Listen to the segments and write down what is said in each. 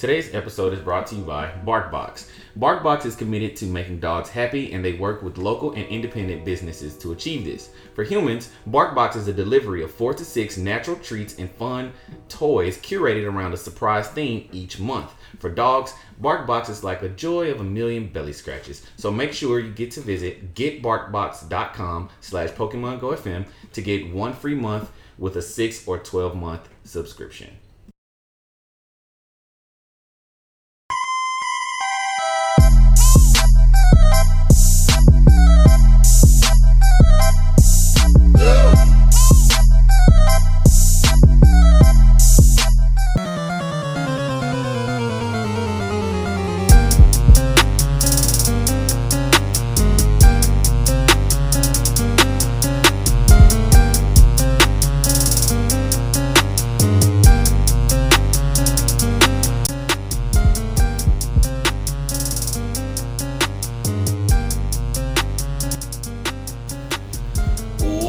Today's episode is brought to you by BarkBox. BarkBox is committed to making dogs happy and they work with local and independent businesses to achieve this. For humans, BarkBox is a delivery of four to six natural treats and fun toys curated around a surprise theme each month. For dogs, BarkBox is like a joy of a million belly scratches. So make sure you get to visit getbarkbox.com slash Pokemon Go to get one free month with a 6 or 12 month subscription.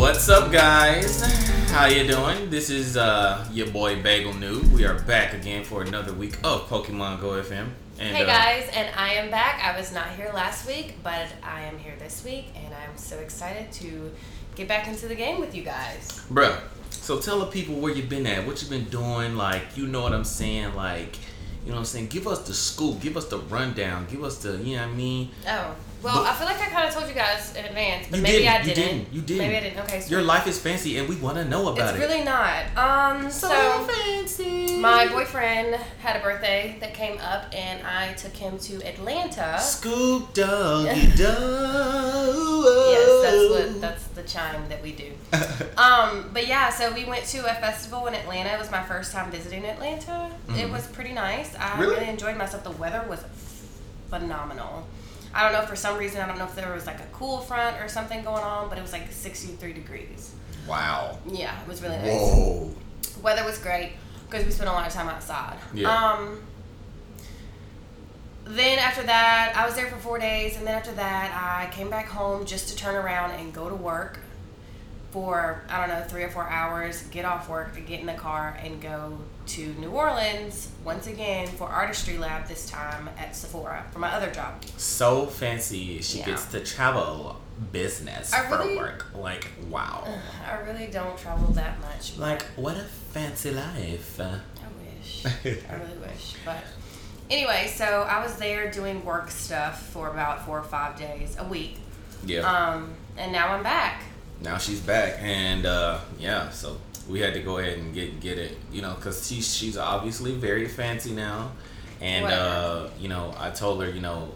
What's up, guys? How you doing? This is uh, your boy Bagel Noob. We are back again for another week of Pokemon Go FM. And, Hey uh, guys, and I am back. I was not here last week, but I am here this week, and I'm so excited to get back into the game with you guys. Bruh, so tell the people where you've been at, what you've been doing, like, you know what I'm saying, like, you know what I'm saying? Give us the scoop, give us the rundown, give us the, you know what I mean? Oh, well, But- I feel like I kind of told you guys in advance, but You maybe didn't, I you didn't. didn't, you didn't. Maybe I didn't. Okay, so Your life is fancy and we want to know about it's it. It's really not. Um, so fancy. my boyfriend had a birthday that came up, and I took him to Atlanta. Scoop doggy dog. Yes, that's what that's the chime that we do. Um, but yeah, so we went to a festival in Atlanta. It was my first time visiting Atlanta. It was pretty nice. I Really? really? enjoyed myself. The weather was phenomenal. I don't know for some reason. I don't know if there was like a cool front or something going on, but it was like 63 degrees. Wow. Yeah, it was really nice. Whoa. Weather was great because we spent a lot of time outside. Yeah. Um. Then after that, I was there for four days, and then after that, I came back home just to turn around and go to work for I don't know three or four hours. Get off work, get in the car, and go to New Orleans once again for artistry lab. This time at Sephora for my other job. So fancy. She Yeah. gets to travel business I for really- work. Like, wow. I really don't travel that much. Like, what a fancy life. I wish. I really wish. But anyway, so I was there doing work stuff for about four or five days a week. Yeah. Um, and now I'm back. Now she's back, and uh, yeah, so we had to go ahead and get get it, you know, because she's she's obviously very fancy now, and uh, you know, I told her, you know,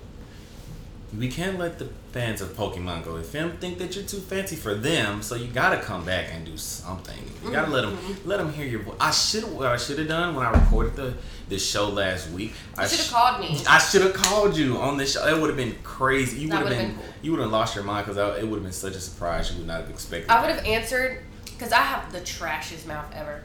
we can't let the fans of Pokemon Go FM think that you're too fancy for them, so you gotta come back and do something. You gotta let them Mm-hmm. let them hear your voice. I should what I should have done when I recorded the the show last week. I You should have sh- called me. I should have called you on this show. It would have been crazy. You would have been, been cool. you would have lost your mind because it would have been such a surprise. You would not have expected. I would have answered because I have the trashiest mouth ever.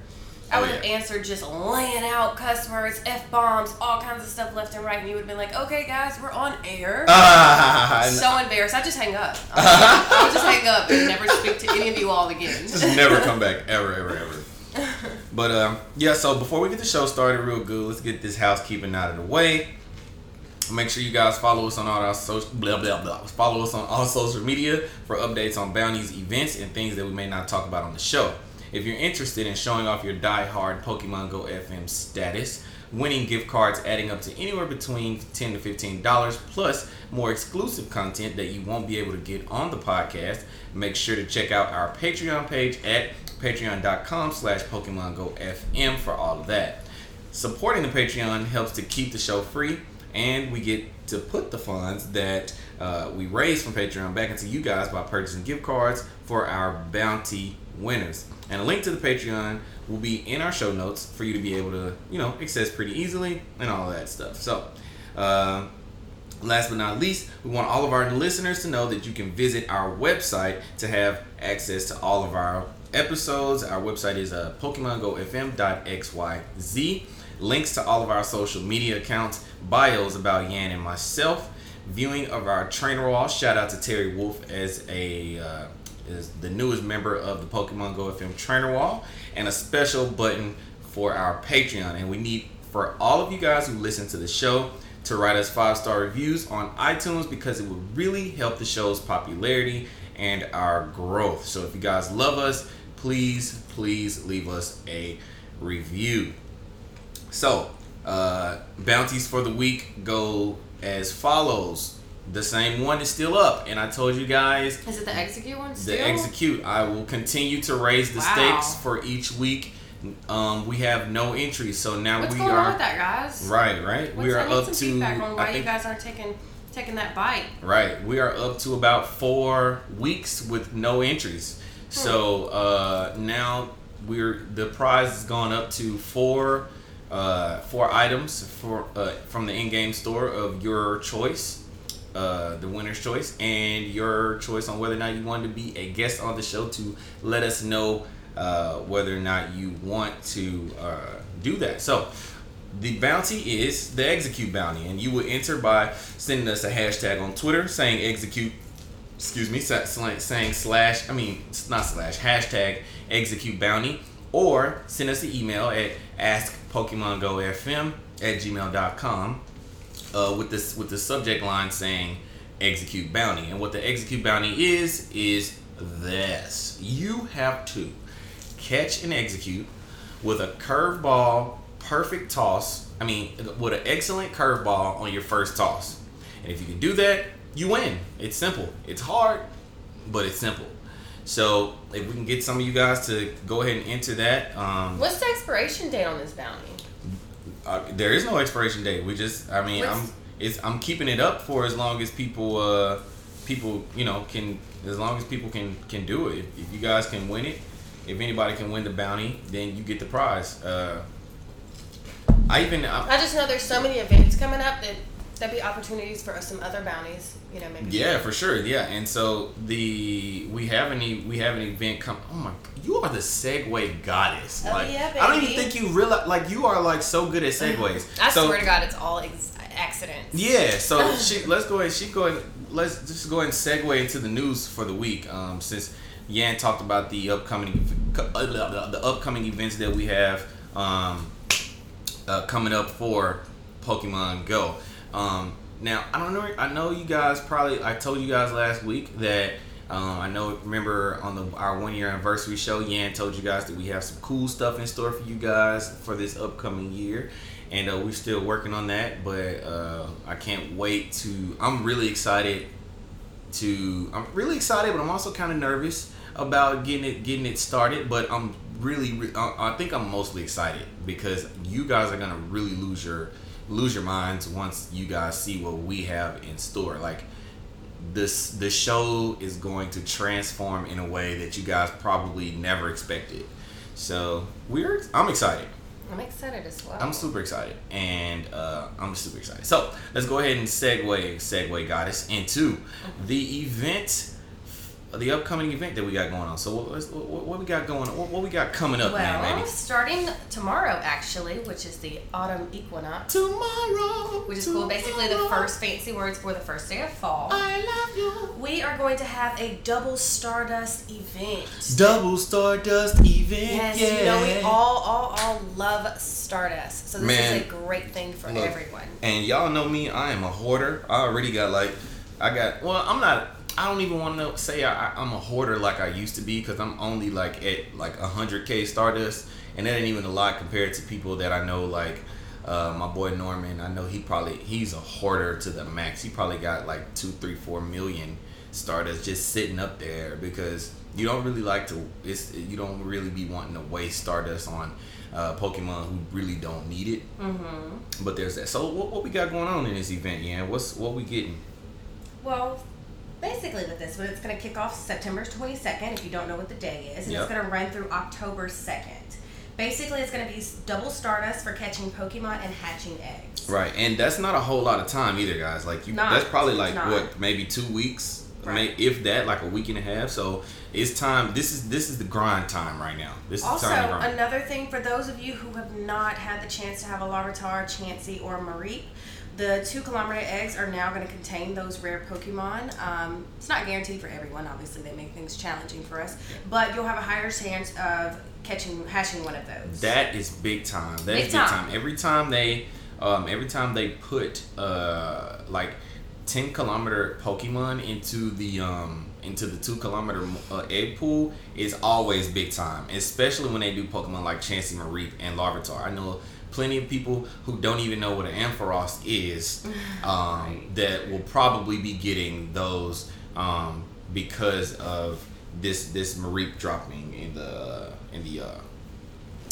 I Oh, would have yeah. answered just laying out cuss words, f bombs, all kinds of stuff left and right, and you would have been like, "Okay, guys, we're on air." Ah, so embarrassed. I just hang up. I would just hang up and never speak to any of you all again. just never come back ever, ever, ever. But um, yeah. So before we get the show started, real good, let's get this housekeeping out of the way. Make sure you guys follow us on all our social blah blah blah. Follow us on all social media for updates on bounties, events, and things that we may not talk about on the show. If you're interested in showing off your die-hard Pokemon Go FM status, winning gift cards adding up to anywhere between ten to fifteen dollars, plus more exclusive content that you won't be able to get on the podcast, make sure to check out our Patreon page at patreon.com slash Pokemon Go FM for all of that. Supporting the Patreon helps to keep the show free, and we get to put the funds that uh, we raise from Patreon back into you guys by purchasing gift cards for our bounty winners. And a link to the Patreon will be in our show notes for you to be able to, you know, access pretty easily and all that stuff. So, uh, Last but not least, we want all of our listeners to know that you can visit our website to have access to all of our episodes. Our website is uh, PokemonGoFM.xyz. Links to all of our social media accounts, bios about Yan and myself, viewing of our trainer wall. Shout out to Terry Wolf as a uh, is the newest member of the Pokemon Go FM trainer wall, and a special button for our Patreon. And we need for all of you guys who listen to the show to write us five star reviews on iTunes because it would really help the show's popularity and our growth. So if you guys love us, please, please leave us a review. So, uh, bounties for the week go as follows. The same one is still up, and I told you guys Is it the execute one Still? the execute. I will continue to raise the Wow. stakes for each week. Um, we have no entries, so now What's we going are on with that, guys? right, right. What's, we are up to feedback on why I think you guys aren't taking taking that bite. Right. We are up to about four weeks with no entries. So uh, now we're the prize has gone up to four uh, four items for uh, from the in-game store of your choice, uh, the winner's choice, and your choice on whether or not you want to be a guest on the show to let us know uh, whether or not you want to uh, do that. So the bounty is the execute bounty, and you will enter by sending us a hashtag on Twitter saying execute. Excuse me, saying slash. I mean, not slash. Hashtag execute bounty, or send us an email at askpokemongofm at gmail.com uh, with this with the subject line saying execute bounty. And what the execute bounty is is this: you have to catch and execute with a curveball, perfect toss. I mean, with an excellent curveball on your first toss. And if you can do that, you win. It's simple. It's hard, but it's simple. So if we can get some of you guys to go ahead and enter that, um, What's the expiration date on this bounty? There is no expiration date. We just, I mean, I'm it's I'm keeping it up for as long as people, uh, people, you know, can, as long as people can, can do it. If, if you guys can win it, if anybody can win the bounty, then you get the prize. Uh, I even, I, I just know there's so many events coming up that there'll be opportunities for some other bounties. You know, maybe. yeah, for sure, yeah. And so the we have an e- we have an event come. Oh my, you are the segue goddess. Oh, like, yeah, I don't even think you realize like you are like so good at segues. I so, swear to God, it's all ex- accidents. Yeah, so she let's go ahead. She go ahead. Let's just go ahead and segue into the news for the week. Um, since Yan talked about the upcoming uh, the upcoming events that we have um, uh, coming up for Pokemon Go. Um, now I don't know. I know you guys probably. I told you guys last week that. Um, I know. Remember on the our one year anniversary show, Yan told you guys that we have some cool stuff in store for you guys for this upcoming year, and uh, we're still working on that. But uh, I can't wait to. I'm really excited to. I'm really excited, but I'm also kind of nervous about getting it getting it started. But I'm really, re- I I think I'm mostly excited because you guys are gonna really lose your lose your minds once you guys see what we have in store. Like this, the show is going to transform in a way that you guys probably never expected. So we're, I'm excited. I'm excited as well. I'm super excited, and uh, I'm super excited. So let's go ahead and segue, segue goddess into the event, the upcoming event that we got going on. So what, what, what we got going on? What, what we got coming up, man, well, lady? starting tomorrow, actually, which is the autumn equinox, Tomorrow, which is cool. Basically, the first fancy words for the first day of fall. I love you. We are going to have a double Stardust event. Double Stardust event. Yes, yeah. you know we all, all, all love Stardust, so this Man, is a great thing for look, everyone. And y'all know me, I am a hoarder. I already got like, I got, well, I'm not, I don't even want to say I, I'm a hoarder like I used to be because I'm only like at like 100k Stardust. And that ain't even a lot compared to people that I know like, uh, my boy Norman, I know he probably, he's a hoarder to the max. He probably got like two, three, four million Stardust just sitting up there because you don't really like to, it's, you don't really be wanting to waste Stardust on uh, Pokemon who really don't need it. Mm-hmm. But there's that. So what, what we got going on in this event, yeah? What's what we getting? Well, basically with this but it's going to kick off September 22nd, if you don't know what the day is, and Yep. it's going to run through October 2nd. Basically, it's going to be double Stardust for catching Pokemon and hatching eggs. Right, and that's not a whole lot of time either, guys. Like you, Not. that's probably like not. what, maybe two weeks, Right. may, if that, like a week and a half. So it's time. This is this is the grind time right now. This is Also, time grind. another thing for those of you who have not had the chance to have a Larvitar, Chansey, or Mareep, the two kilometer eggs are now going to contain those rare Pokemon. Um, it's not guaranteed for everyone, obviously, they make things challenging for us, but you'll have a higher chance of catching, hatching one of those. That is big time. That is Big big time. time. Every time they, um, every time they put uh like ten kilometer Pokemon into the um into the two kilometer uh, egg pool is always big time. Especially when they do Pokemon like Chansey, Mareep, and Larvitar. I know plenty of people who don't even know what an Ampharos is um, Right. that will probably be getting those um, because of this this Mareep dropping in the in the uh,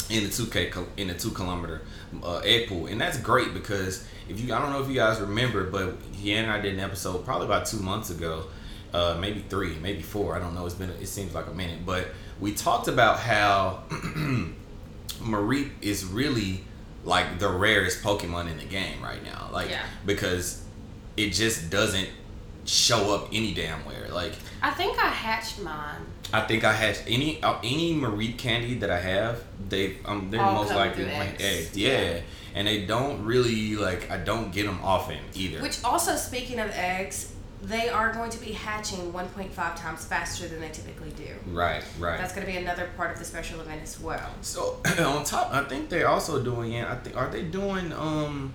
in the two k in the two kilometer uh, egg pool, and that's great because if you I don't know if you guys remember, but Yan and I did an episode probably about two months ago, uh, maybe three, maybe four. I don't know. It's been it seems like a minute, but we talked about how Mareep is really like the rarest Pokemon in the game right now, like Yeah. because it just doesn't show up any damn where, like. I think I hatched mine. I think I had any uh, any Mareep candy that I have. They um they're All most likely eggs. eggs. Yeah. and they don't really like. I don't get them often either. Which also, speaking of eggs, they are going to be hatching 1.5 times faster than they typically do. right, right. That's going to be another part of the special event as well. So on top, I think they're also doing. Yeah, I think are they doing um.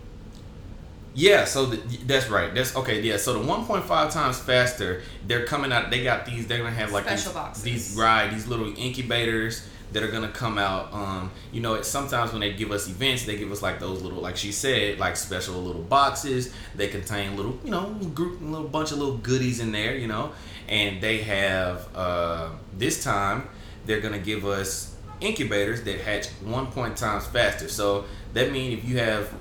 Yeah, so the, that's right. That's okay. Yeah, so the 1.5 times faster. They're coming out. They got these. They're gonna have like Special these, boxes. these right. These little incubators that are gonna come out. Um, you know, it's sometimes when they give us events, they give us like those little, like she said, like special little boxes. They contain little, you know, group, a little bunch of little goodies in there. You know, and they have uh, this time they're gonna give us incubators that hatch one point times faster. So that means if you have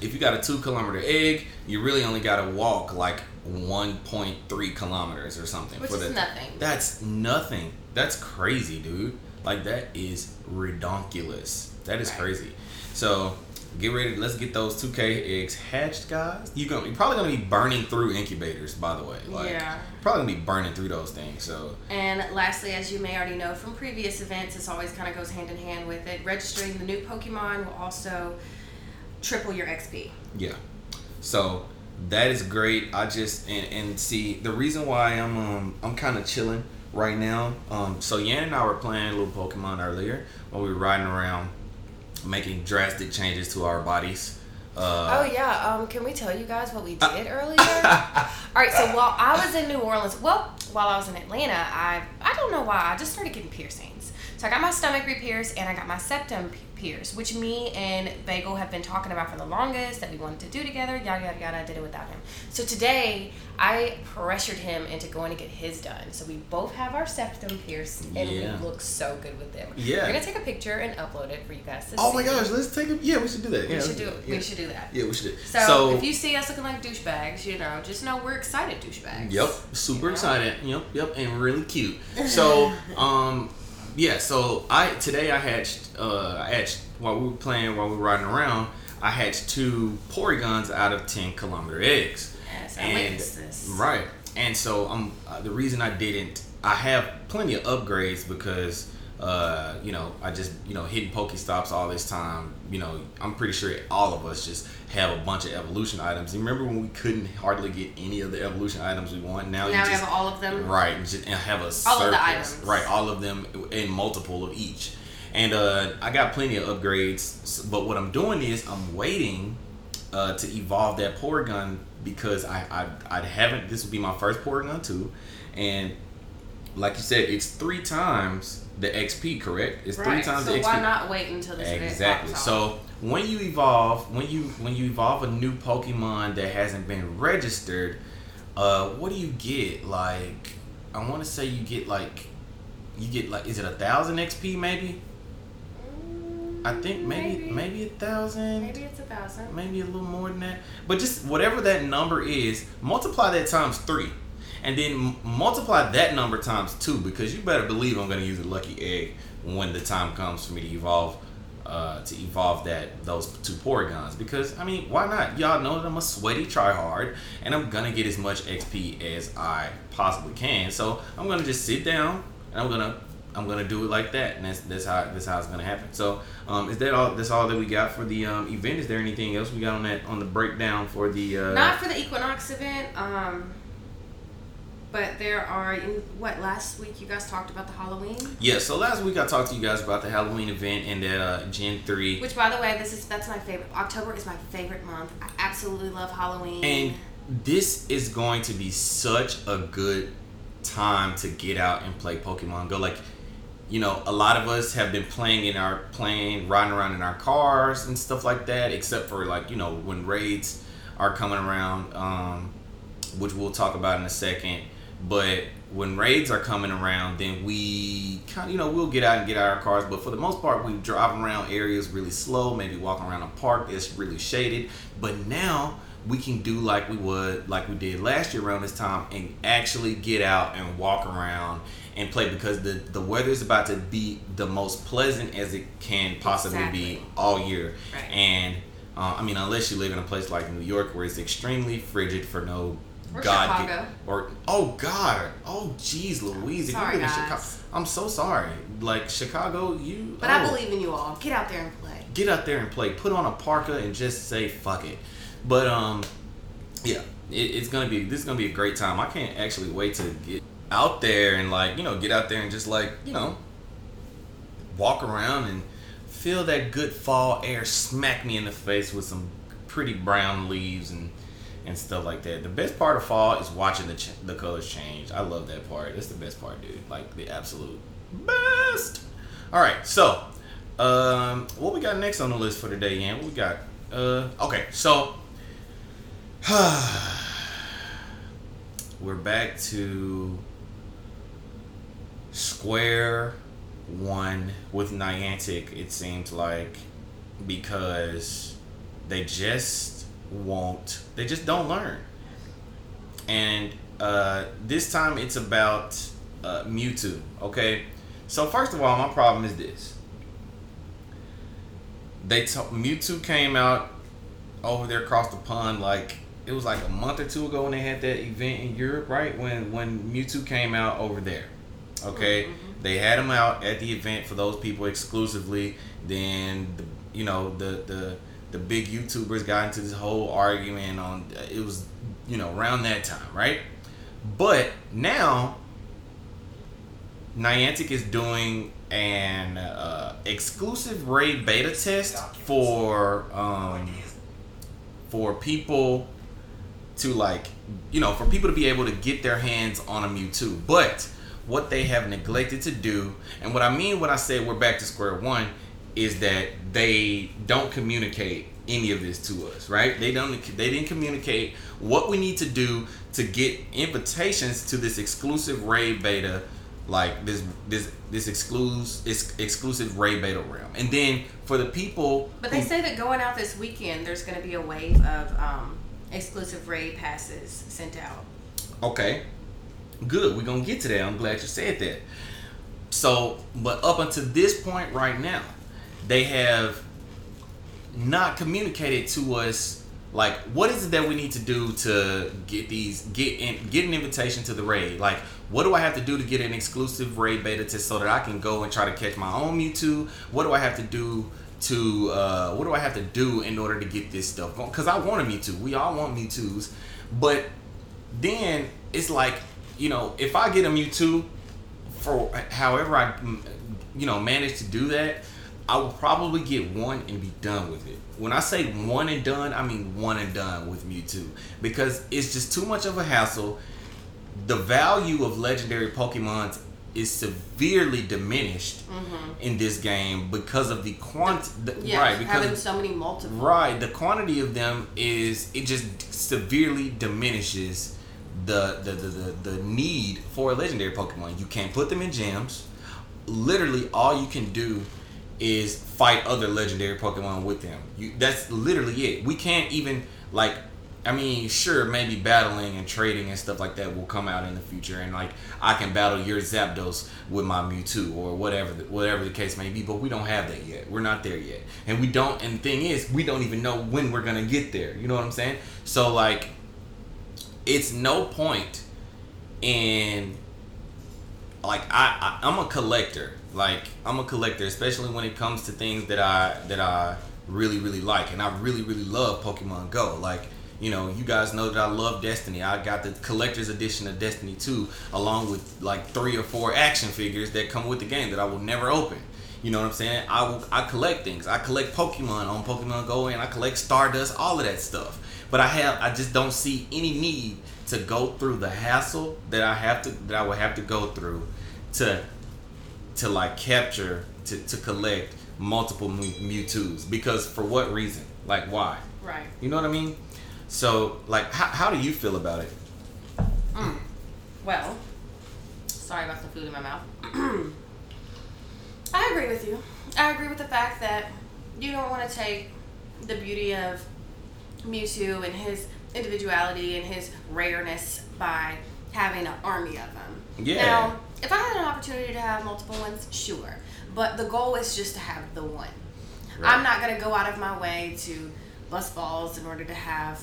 if you got a two kilometer egg, you really only got to walk like 1.3 kilometers or something. Which for is the- nothing. That's nothing. That's crazy, dude. Like that is redonkulous. That is Right. crazy. So get ready. Let's get those 2K eggs hatched, guys. You gonna you're probably gonna be burning through incubators, by the way. Like, Yeah. Probably gonna be burning through those things. So And lastly, as you may already know from previous events, this always kind of goes hand in hand with it. Registering the new Pokemon will also triple your XP. Yeah. So that is great. I just and, and see the reason why I'm um I'm kind of chilling right now. Um, so Yan and I were playing a little Pokemon earlier while we were riding around, making drastic changes to our bodies. Uh, oh yeah, um, can we tell you guys what we did earlier? All right, so while I was in New Orleans, well, while I was in Atlanta, I I don't know why I just started getting piercings. So I got my stomach re-pierced and I got my septum pierced, which me and Bagel have been talking about for the longest that we wanted to do together. Yada yada yada. I did it without him. So today I pressured him into going to get his done. So we both have our septum pierced and Yeah. we look so good with them. Yeah. We're gonna take a picture and upload it for you guys to Oh see. my gosh, let's take a yeah. We should do that. We yeah, should do yeah. we should do that. Yeah, we should. do So, if you see us looking like douchebags, you know, just know we're excited douchebags. Yep, super You know? excited. Yep, yep, and really cute. So, um, yeah. So I today I hatched. Uh, I hatched while we were playing while we were riding around. I hatched two Porygons out of ten kilometer eggs. Yes, I and this. right, and so um, uh, the reason I didn't, I have plenty of upgrades because. Uh, you know, I just you know hitting Pokestops all this time. You know, I'm pretty sure all of us just have a bunch of evolution items. You remember when we couldn't hardly get any of the evolution items we want? Now, you Now we just have all of them. Right, and, just, and have a All of the items. Right, all of them in multiple of each. And uh, I got plenty of upgrades, but what I'm doing is I'm waiting uh, to evolve that Porygon because I, I I haven't. This will be my first Porygon too, and like you said, it's three times the XP. Correct? It's three times so the XP. So why not wait until this Exactly. So when you evolve, when you when you evolve a new Pokemon that hasn't been registered, uh, what do you get? Like, I want to say you get like, you get like, is it a thousand XP maybe? I think maybe maybe, a thousand. maybe it's a thousand. Maybe a little more than that. But just whatever that number is, multiply that times three. And then multiply that number times two because you better believe I'm going to use a lucky egg when the time comes for me to evolve uh, to evolve that those two Porygons because I mean why not y'all know that I'm a sweaty tryhard and I'm gonna get as much XP as I possibly can so I'm gonna just sit down and I'm gonna I'm gonna do it like that, and that's that's how that's how it's gonna happen. So, um, is that all? That's all that we got for the um, event. Is there anything else we got on that on the breakdown for the? Uh, Not for the Equinox event. Um, but there are in what last week you guys talked about the Halloween. Yeah. So last week I talked to you guys about the Halloween event and that uh, Gen three. Which, by the way, this is that's my favorite. October is my favorite month. I absolutely love Halloween. And this is going to be such a good time to get out and play Pokemon Go. Like, you know, a lot of us have been playing in our plane, riding around in our cars and stuff like that, except for like, you know, when raids are coming around, um, which we'll talk about in a second. But when raids are coming around, then we kind of, you know, we'll get out and get out our cars. But for the most part, we drive around areas really slow, maybe walking around a park that's really shaded. But now we can do like we would, like we did last year around this time, and actually get out and walk around and play because the the weather is about to be the most pleasant as it can possibly be all year. Right. And uh, I mean, unless you live in a place like New York where it's extremely frigid for no Or God Chicago. or oh God, oh jeez, Louise, if Sorry, you live in. Chicago, I'm so sorry. Like Chicago, you. but oh, I believe in you all. Get out there and play. Get out there and play. Put on a parka and just say fuck it. But um, yeah, it, it's gonna be this is gonna be a great time. I can't actually wait to get out there and like you know get out there and just like you know walk around and feel that good fall air smack me in the face with some pretty brown leaves and and stuff like that. The best part of fall is watching the ch- the colors change. I love that part. That's the best part, dude. Like the absolute best. All right, so um, what we got next on the list for today, Yan? What we got? Uh, okay, so we're back to square one with Niantic. It seems like because they just won't, they just don't learn. And uh, this time it's about uh, Mewtwo. Okay, so first of all, my problem is this. They t- Mewtwo came out over there across the pond like it was like a month or two ago when they had that event in Europe, right? When when Mewtwo came out over there. Okay, they had him out at the event for those people exclusively. Then the, you know the the the big YouTubers got into this whole argument on it was you know around that time, right? But now Niantic is doing an uh, exclusive raid beta test for um, for people to like you know for people to be able to get their hands on a Mewtwo. But what they have neglected to do, and what I mean when I say we're back to square one, is that they don't communicate any of this to us, right? They don't they didn't communicate what we need to do to get invitations to this exclusive raid beta like this this this exclusive this exclusive raid beta realm. And then for the people But they who- say that going out this weekend, there's going to be a wave of um, exclusive raid passes sent out. Okay. Good. We're gonna get to that. I'm glad you said that. So, but up until this point right now, they have not communicated to us like what is it that we need to do to get these get in get an invitation to the raid? Like what do i have to do to get an exclusive raid beta test so that i can go and try to catch my own mewtwo? What do i have to do to uh, what do i have to do in order to get this stuff going because i want a mewtwo. We all want mewtwo's. But then it's like you know if i get a mewtwo for however i you know manage to do that i will probably get one and be done with it when i say one and done i mean one and done with mewtwo because it's just too much of a hassle the value of legendary pokemon is severely diminished mm-hmm. in this game because of the quant the, Yeah, right because having so many multiple. Right. The quantity of them is it just severely diminishes the the, the, the, the need for a legendary Pokemon. You can't put them in gyms. Literally all you can do is fight other legendary Pokemon with them. You that's literally it. We can't even like I mean, sure, maybe battling and trading and stuff like that will come out in the future, and like I can battle your Zapdos with my Mewtwo or whatever, the, whatever the case may be. But we don't have that yet. We're not there yet, and we don't. And the thing is, we don't even know when we're gonna get there. You know what I'm saying? So like, it's no point in like I, I I'm a collector. Like I'm a collector, especially when it comes to things that I that I really really like, and I really really love Pokemon Go. Like you know, you guys know that I love Destiny. I got the collector's edition of Destiny 2, along with like three or four action figures that come with the game that I will never open. You know what I'm saying? I will, I collect things. I collect Pokemon on Pokemon Go, and I collect Stardust, all of that stuff. But I have, I just don't see any need to go through the hassle that I have to, that I would have to go through to, to like capture, to, to collect multiple Mewtwo's. Because for what reason? Like why? Right. You know what I mean? So, like, how, how do you feel about it? Mm. Well, sorry about the food in my mouth. I agree with you. I agree with the fact that you don't want to take the beauty of Mewtwo and his individuality and his rareness by having an army of them. Yeah. Now, if I had an opportunity to have multiple ones, sure. But the goal is just to have the one. Right. I'm not going to go out of my way to bust balls in order to have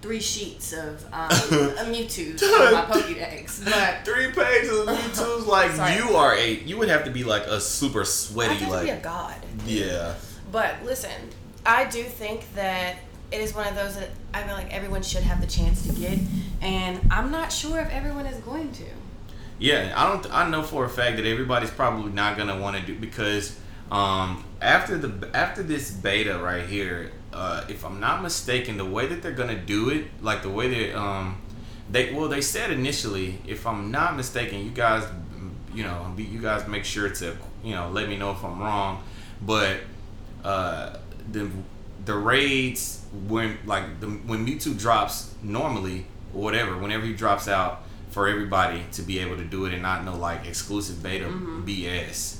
three sheets of um, a Mewtwo on my Pokédex. But three pages of Mewtwo's like Sorry. you are a you would have to be like a super sweaty like be a god. Yeah. But listen, I do think that it is one of those that I feel like everyone should have the chance to get, and I'm not sure if everyone is going to. Yeah, I don't. I know for a fact that everybody's probably not gonna want to do because um, after the after this beta right here, uh, if I'm not mistaken, the way that they're gonna do it, like the way that um, they well, they said initially, if I'm not mistaken, you guys, you know, you guys make sure to you know let me know if I'm wrong, but uh, the the raids when like the, when Mewtwo drops normally or whatever, whenever he drops out for everybody to be able to do it and not know like exclusive beta mm-hmm. BS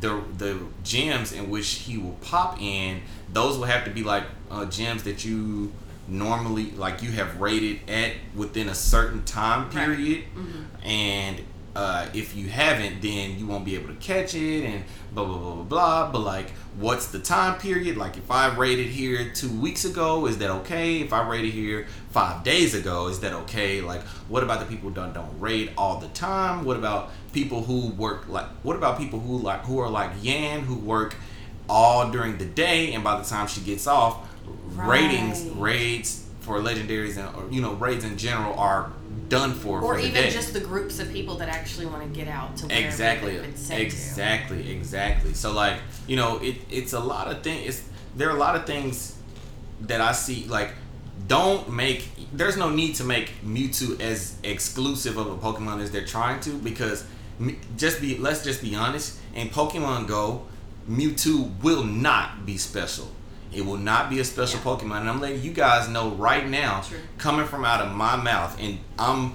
the the gyms in which he will pop in, those will have to be like uh, gyms that you normally like you have raided at within a certain time period, right. mm-hmm. and uh, if you haven't, then you won't be able to catch it and blah blah blah blah blah. But like, what's the time period? Like, if I raided here two weeks ago, is that okay? If I raided here five days ago, is that okay? Like, what about the people who don't don't rate all the time? What about people who work like? What about people who like who are like Yan who work all during the day and by the time she gets off, right. ratings raids for legendaries and or, you know raids in general are done for. Or for even day. just the groups of people that actually want to get out to where exactly, exactly, to. exactly. So like you know, it it's a lot of things. There are a lot of things that I see like. Don't make. There's no need to make Mewtwo as exclusive of a Pokemon as they're trying to because just be. Let's just be honest. In Pokemon Go, Mewtwo will not be special. It will not be a special yeah. Pokemon. And I'm letting you guys know right now, True. coming from out of my mouth, and I'm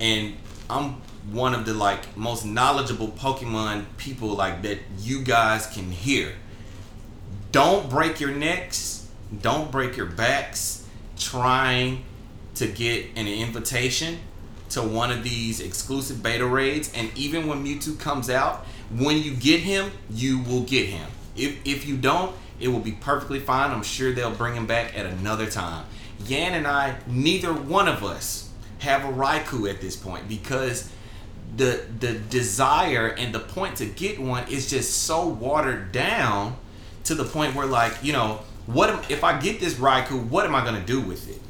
and I'm one of the like most knowledgeable Pokemon people like that you guys can hear. Don't break your necks, don't break your backs trying to get an invitation to one of these exclusive beta raids and even when Mewtwo comes out, when you get him, you will get him. If if you don't, it will be perfectly fine. I'm sure they'll bring him back at another time. Yan and I, neither one of us have a Raikou at this point because the the desire and the point to get one is just so watered down to the point where like you know what am, if I get this Raikou, what am I gonna do with it?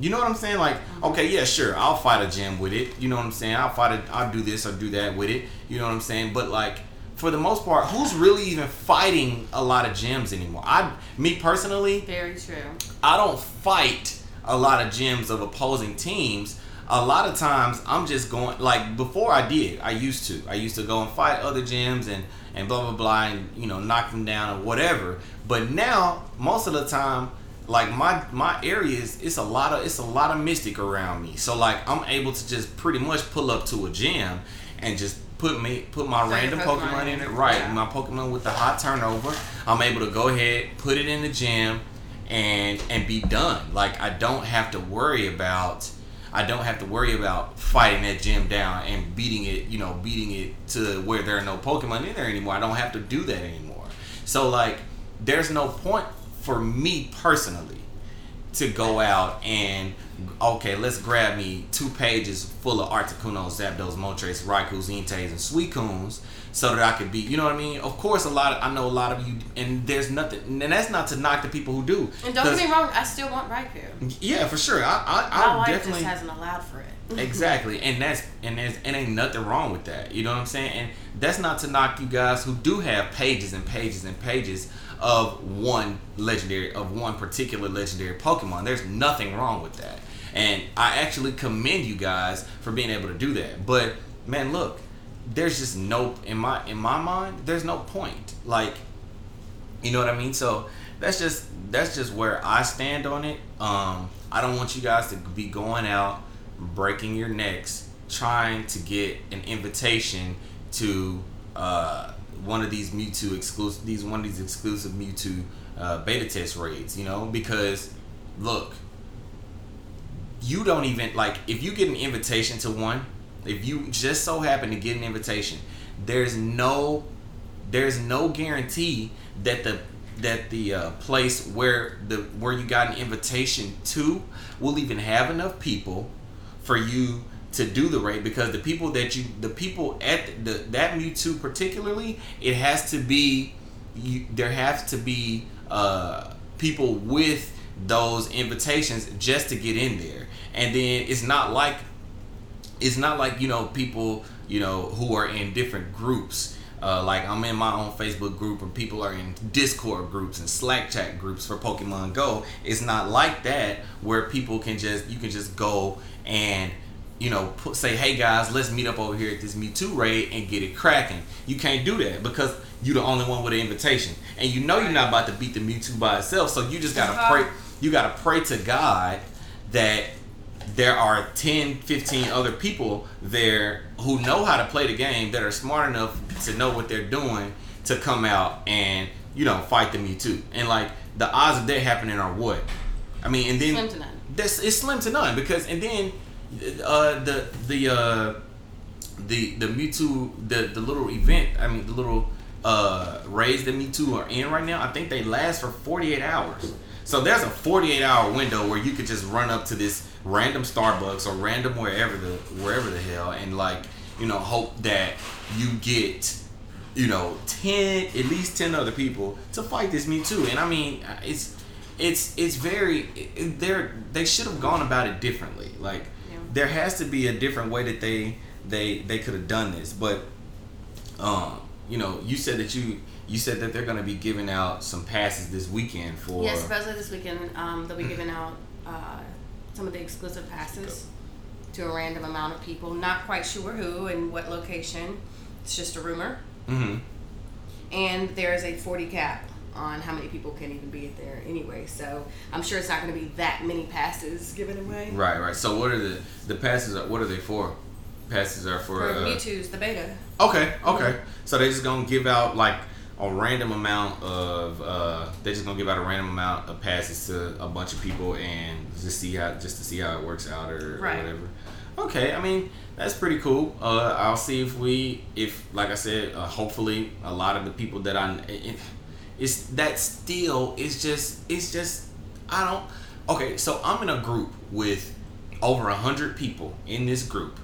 You know what I'm saying? Like, mm-hmm. okay, yeah, sure, I'll fight a gym with it. You know what I'm saying? I'll fight it. I'll do this or do that with it. You know what I'm saying? But like, for the most part, who's really even fighting a lot of gyms anymore? I, me personally, very true. I don't fight a lot of gyms of opposing teams. A lot of times, I'm just going like before I did. I used to. I used to go and fight other gyms and and blah blah blah and you know knock them down or whatever. But now, most of the time, like my my areas, it's a lot of it's a lot of mystic around me. So like I'm able to just pretty much pull up to a gym and just put me put my random Pokemon, Pokemon in it. Right, yeah. my Pokemon with the hot turnover. I'm able to go ahead, put it in the gym, and and be done. Like I don't have to worry about. I don't have to worry about fighting that gym down and beating it, you know, beating it to where there are no Pokemon in there anymore. I don't have to do that anymore. So like, there's no point for me personally to go out and okay, let's grab me two pages full of Articunos, Zapdos, Moltres, Raikous, Entei's, and Suicunes so that I could be, you know what I mean? Of course, a lot of, I know a lot of you, and there's nothing, and that's not to knock the people who do. And don't get me wrong, I still want Raikou. Yeah, for sure. I, I, I My wife definitely. just hasn't allowed for it. exactly and that's and there's and ain't nothing wrong with that you know what i'm saying and that's not to knock you guys who do have pages and pages and pages of one legendary of one particular legendary pokemon there's nothing wrong with that and i actually commend you guys for being able to do that but man look there's just no in my in my mind there's no point like you know what I mean? So that's just that's just where I stand on it. Um, I don't want you guys to be going out breaking your necks trying to get an invitation to uh, one of these Mewtwo exclusive these one of these exclusive Mewtwo uh, beta test raids. You know because look, you don't even like if you get an invitation to one. If you just so happen to get an invitation, there's no there's no guarantee that the that the uh, place where the where you got an invitation to will even have enough people for you to do the raid because the people that you the people at the that Mewtwo particularly it has to be you, there has to be uh, people with those invitations just to get in there and then it's not like it's not like you know people you know who are in different groups uh, like I'm in my own Facebook group and people are in Discord groups and Slack chat groups for Pokemon Go. It's not like that where people can just you can just go and you know put, say hey guys let's meet up over here at this Mewtwo raid and get it cracking. You can't do that because you're the only one with an invitation and you know you're not about to beat the Mewtwo by itself. So you just gotta Uh-huh. pray. You gotta pray to God that there are 10 15 other people there who know how to play the game that are smart enough to know what they're doing to come out and you know fight the Mewtwo and like the odds of that happening are what? I mean and then Slim to none. that's it's slim to none because and then uh the the uh the the Mewtwo the the little event I mean the little uh raids that Mewtwo are in right now I think they last for 48 hours so there's a 48 hour window where you could just run up to this random Starbucks or random wherever the wherever the hell and like you know hope that you get you know 10 at least 10 other people to fight this Mewtwo. And I mean it's it's it's very they're they should have gone about it differently. Like Yeah. there has to be a different way that they they they could have done this. But um you know you said that you you said that they're going to be giving out some passes this weekend for Yeah, supposedly this weekend um, they'll be giving out uh, some of the exclusive passes to a random amount of people. Not quite sure who and what location. It's just a rumor. hmm And there's a 40 cap on how many people can even be at there anyway. So I'm sure it's not going to be that many passes given away. right right so what are the the passes are, what are they for passes are for For uh, Mewtwo's the beta. Okay, okay. So they're just gonna give out like a random amount of uh they're just gonna give out a random amount of passes to a bunch of people and just see how just to see how it works out or, or whatever. Okay, I mean that's pretty cool. Uh, I'll see if we if like I said, uh, hopefully a lot of the people that I it, it's that still it's just it's just I don't okay. So I'm in a group with over a hundred people in this group.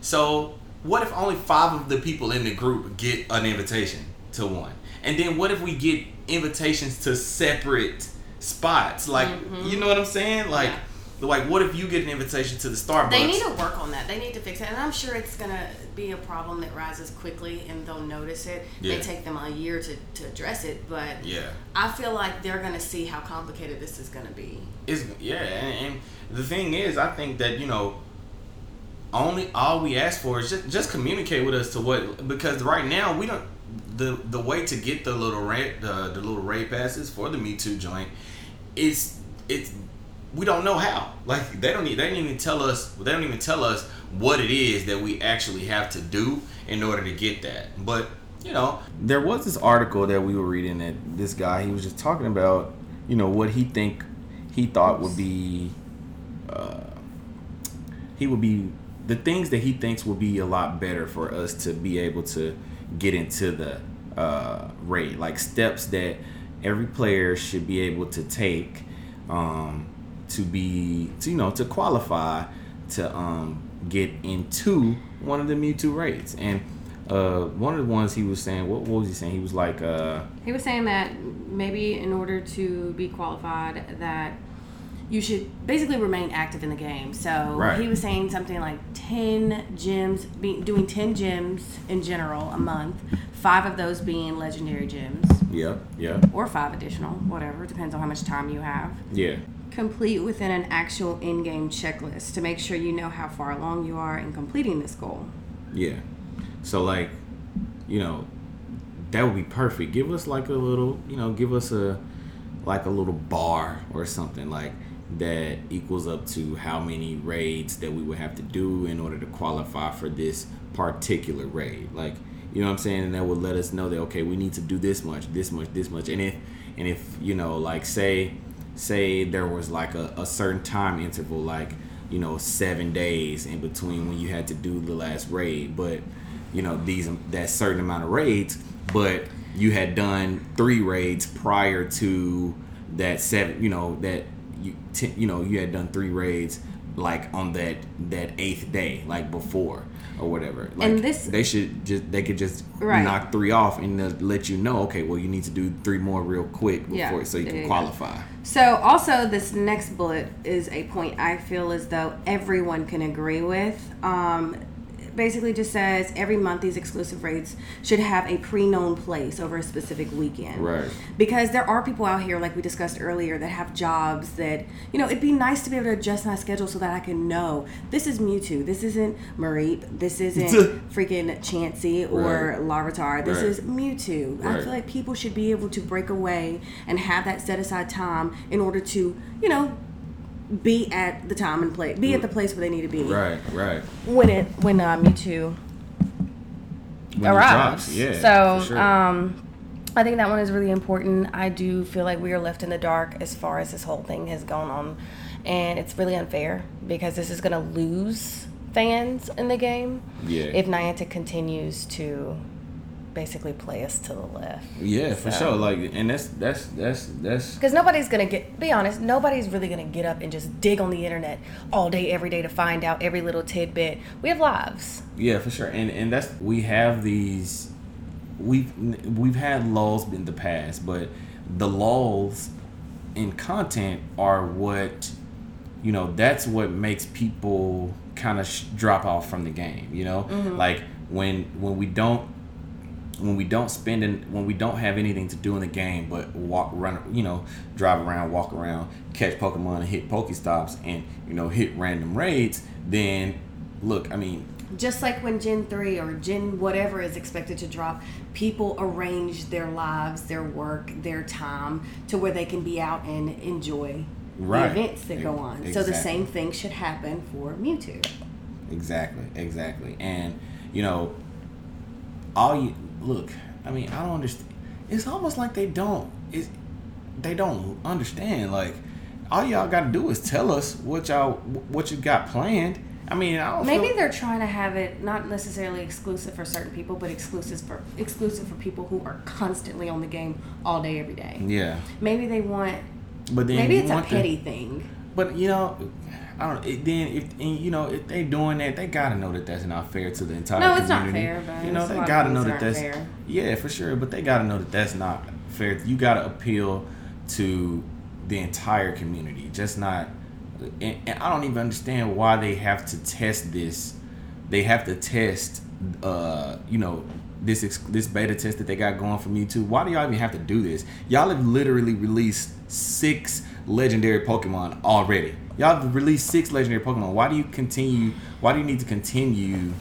So what if only five of the people in the group get an invitation to one? And then what if we get invitations to separate spots? Like Mhm. you know what I'm saying? Like Yeah. like what if you get an invitation to the Starbucks? They need to work on that. They need to fix it. And I'm sure it's going to be a problem that rises quickly and they'll notice it. Yeah. May take them a year to, to address it, but yeah. I feel like they're going to see how complicated this is going to be. It's yeah, and, and the thing is, I think that you know, only all we ask for is just just communicate with us to what because right now we don't the the way to get the little raid the the little raid passes for the Mewtwo joint is it's we don't know how. Like they don't e- they didn't even tell us they don't even tell us what it is that we actually have to do in order to get that. But you know. There was this article that we were reading that this guy he was just talking about you know what he think he thought would be uh, he would be the things that he thinks will be a lot better for us to be able to get into the uh, raid like steps that every player should be able to take um, to be to, you know to qualify to um get into one of the Mewtwo raids and uh one of the ones he was saying what, what was he saying? He was like uh He was saying that maybe in order to be qualified, that you should basically remain active in the game. So Right. he was saying something like ten gyms, be, doing ten gyms in general a month. Five of those being legendary gyms, yeah yeah or five additional, whatever depends on how much time you have. yeah Complete within an actual in-game checklist to make sure you know how far along you are in completing this goal. Yeah. So like, you know, that would be perfect. Give us like a little, you know, give us a like a little bar or something like that equals up to how many raids that we would have to do in order to qualify for this particular raid. Like, you know what I'm saying? And that would let us know that okay, we need to do this much, this much, this much. And if and if, you know, like say say there was like a, a certain time interval like you know seven days in between when you had to do the last raid but you know these that certain amount of raids but you had done three raids prior to that seven you know that you ten, you know you had done three raids like on that that eighth day like before or whatever like And this- they should just they could just Right. knock three off and let you know okay well you need to do three more real quick before Yeah, so you can you go. qualify So, also, this next bullet is a point I feel as though everyone can agree with. Um, basically, just says every month these exclusive raids should have a pre known place over a specific weekend. Right. Because there are people out here, like we discussed earlier, that have jobs that, you know, it'd be nice to be able to adjust my schedule so that I can know this is Mewtwo, this isn't Mareep, this isn't freaking Chansey or Right. Larvitar, this Right. is Mewtwo. I feel like people should be able to break away and have that set aside time in order to, you know, be at the time and place, be at the place where they need to be right right when it when uh, Mewtwo when it arrives. yeah so sure. um, I think that one is really important. I do feel like we are left in the dark as far as this whole thing has gone on, and it's really unfair because this is going to lose fans in the game Yeah. if Niantic continues to basically play us to the left. Yeah, for sure. Like, and that's that's that's that's Because nobody's gonna get, be honest, nobody's really gonna get up and just dig on the internet all day, every day to find out every little tidbit. We have lives. yeah, for sure. And and that's we have these we've we've had lulls in the past, but the lulls in content are what you know. That's what makes people kind of sh- drop off from the game. You know, mm-hmm. like when when we don't when we don't spend in, when we don't have anything to do in the game but walk run you know drive around walk around catch pokemon and hit pokestops and you know hit random raids then look i mean Just like when Gen 3 or Gen whatever is expected to drop, people arrange their lives, their work, their time to where they can be out and enjoy Right. the events that go on. So the same thing should happen for Mewtwo. exactly exactly and you know all you look i mean i don't understand it's almost like they don't it's, they don't understand like all y'all gotta do is tell us what y'all what you got planned i mean i don't Maybe feel, they're trying to have it not necessarily exclusive for certain people, but exclusive for exclusive for people who are constantly on the game all day, every day. yeah Maybe they want. but then Maybe it's a want the- petty thing. But you know, I don't. It, then if and, you know if they doing that, they gotta know that that's not fair to the entire. Community. No, it's not fair, but you know they gotta know that that that's fair. yeah for sure. But they gotta know that that's not fair. You gotta appeal to the entire community, just not. And, and I don't even understand why they have to test this. They have to test, uh, you know, this ex- this beta test that they got going for Mewtwo. Why do y'all even have to do this? Y'all have literally released six legendary Pokemon already. Y'all have released six legendary Pokemon. Why do you continue? Why do you need to continue,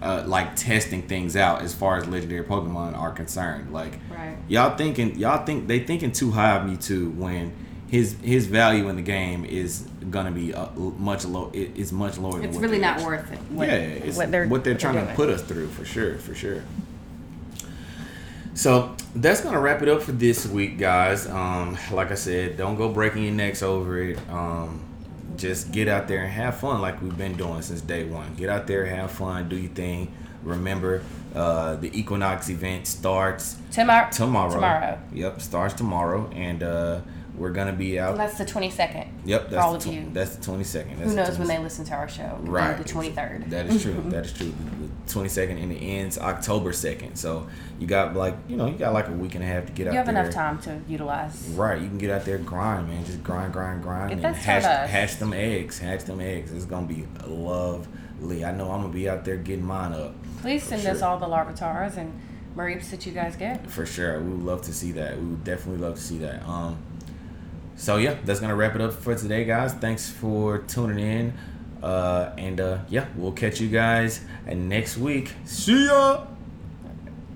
uh, like testing things out as far as legendary Pokemon are concerned? Like, Right. y'all thinking y'all think they thinking too high of Mewtwo when his his value in the game is gonna be uh, much low. It, it's much lower. than It's really not worth it. What, yeah, it's what they're what they're trying to put us through for sure, for sure. So that's gonna wrap it up for this week, guys. Um, like I said, don't go breaking your necks over it. Um, just get out there and have fun, like we've been doing since day one. Get out there, have fun, do your thing. Remember, uh, the Equinox event starts Tomorrow. tomorrow. Tomorrow. Yep, starts tomorrow, and uh, we're gonna be out. That's the 22nd. Yep, for that's all the of tw- you. That's the twenty second. Who knows when they listen to our show? Right. The 23rd. That is true. that is true. The twenty second and it ends October second. So you got like you know you got like a week and a half to get out there. You have enough time to utilize. Right, you can get out there grind, man. Just grind, grind, grind, Get and hatch, hatch them eggs. Hatch them eggs. It's gonna be lovely. I know I'm gonna be out there getting mine up Please send us all the Larvitars and mareeps that you guys get. for sure. We would love to see that. We would definitely love to see that. Um, so yeah, that's gonna wrap it up for today, guys. Thanks for tuning in, uh, and uh, yeah, we'll catch you guys next week. See ya.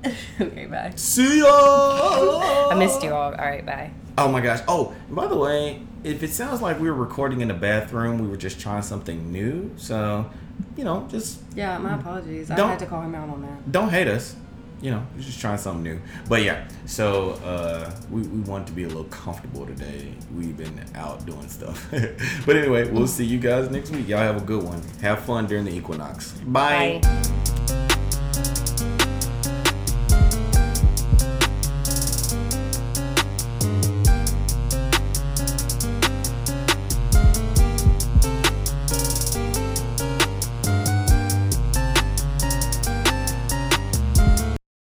okay, bye. See ya. I missed you all. All right, bye. Oh my gosh. Oh, by the way, if it sounds like we were recording in the bathroom, we were just trying something new. So, you know, just Yeah, my apologies. Don't- I had to call him out on that. don't hate us. You know, just trying something new. But yeah, so uh, we, we want to be a little comfortable today. We've been out doing stuff. but anyway, we'll see you guys next week. Y'all have a good one. Have fun during the equinox. Bye. Bye.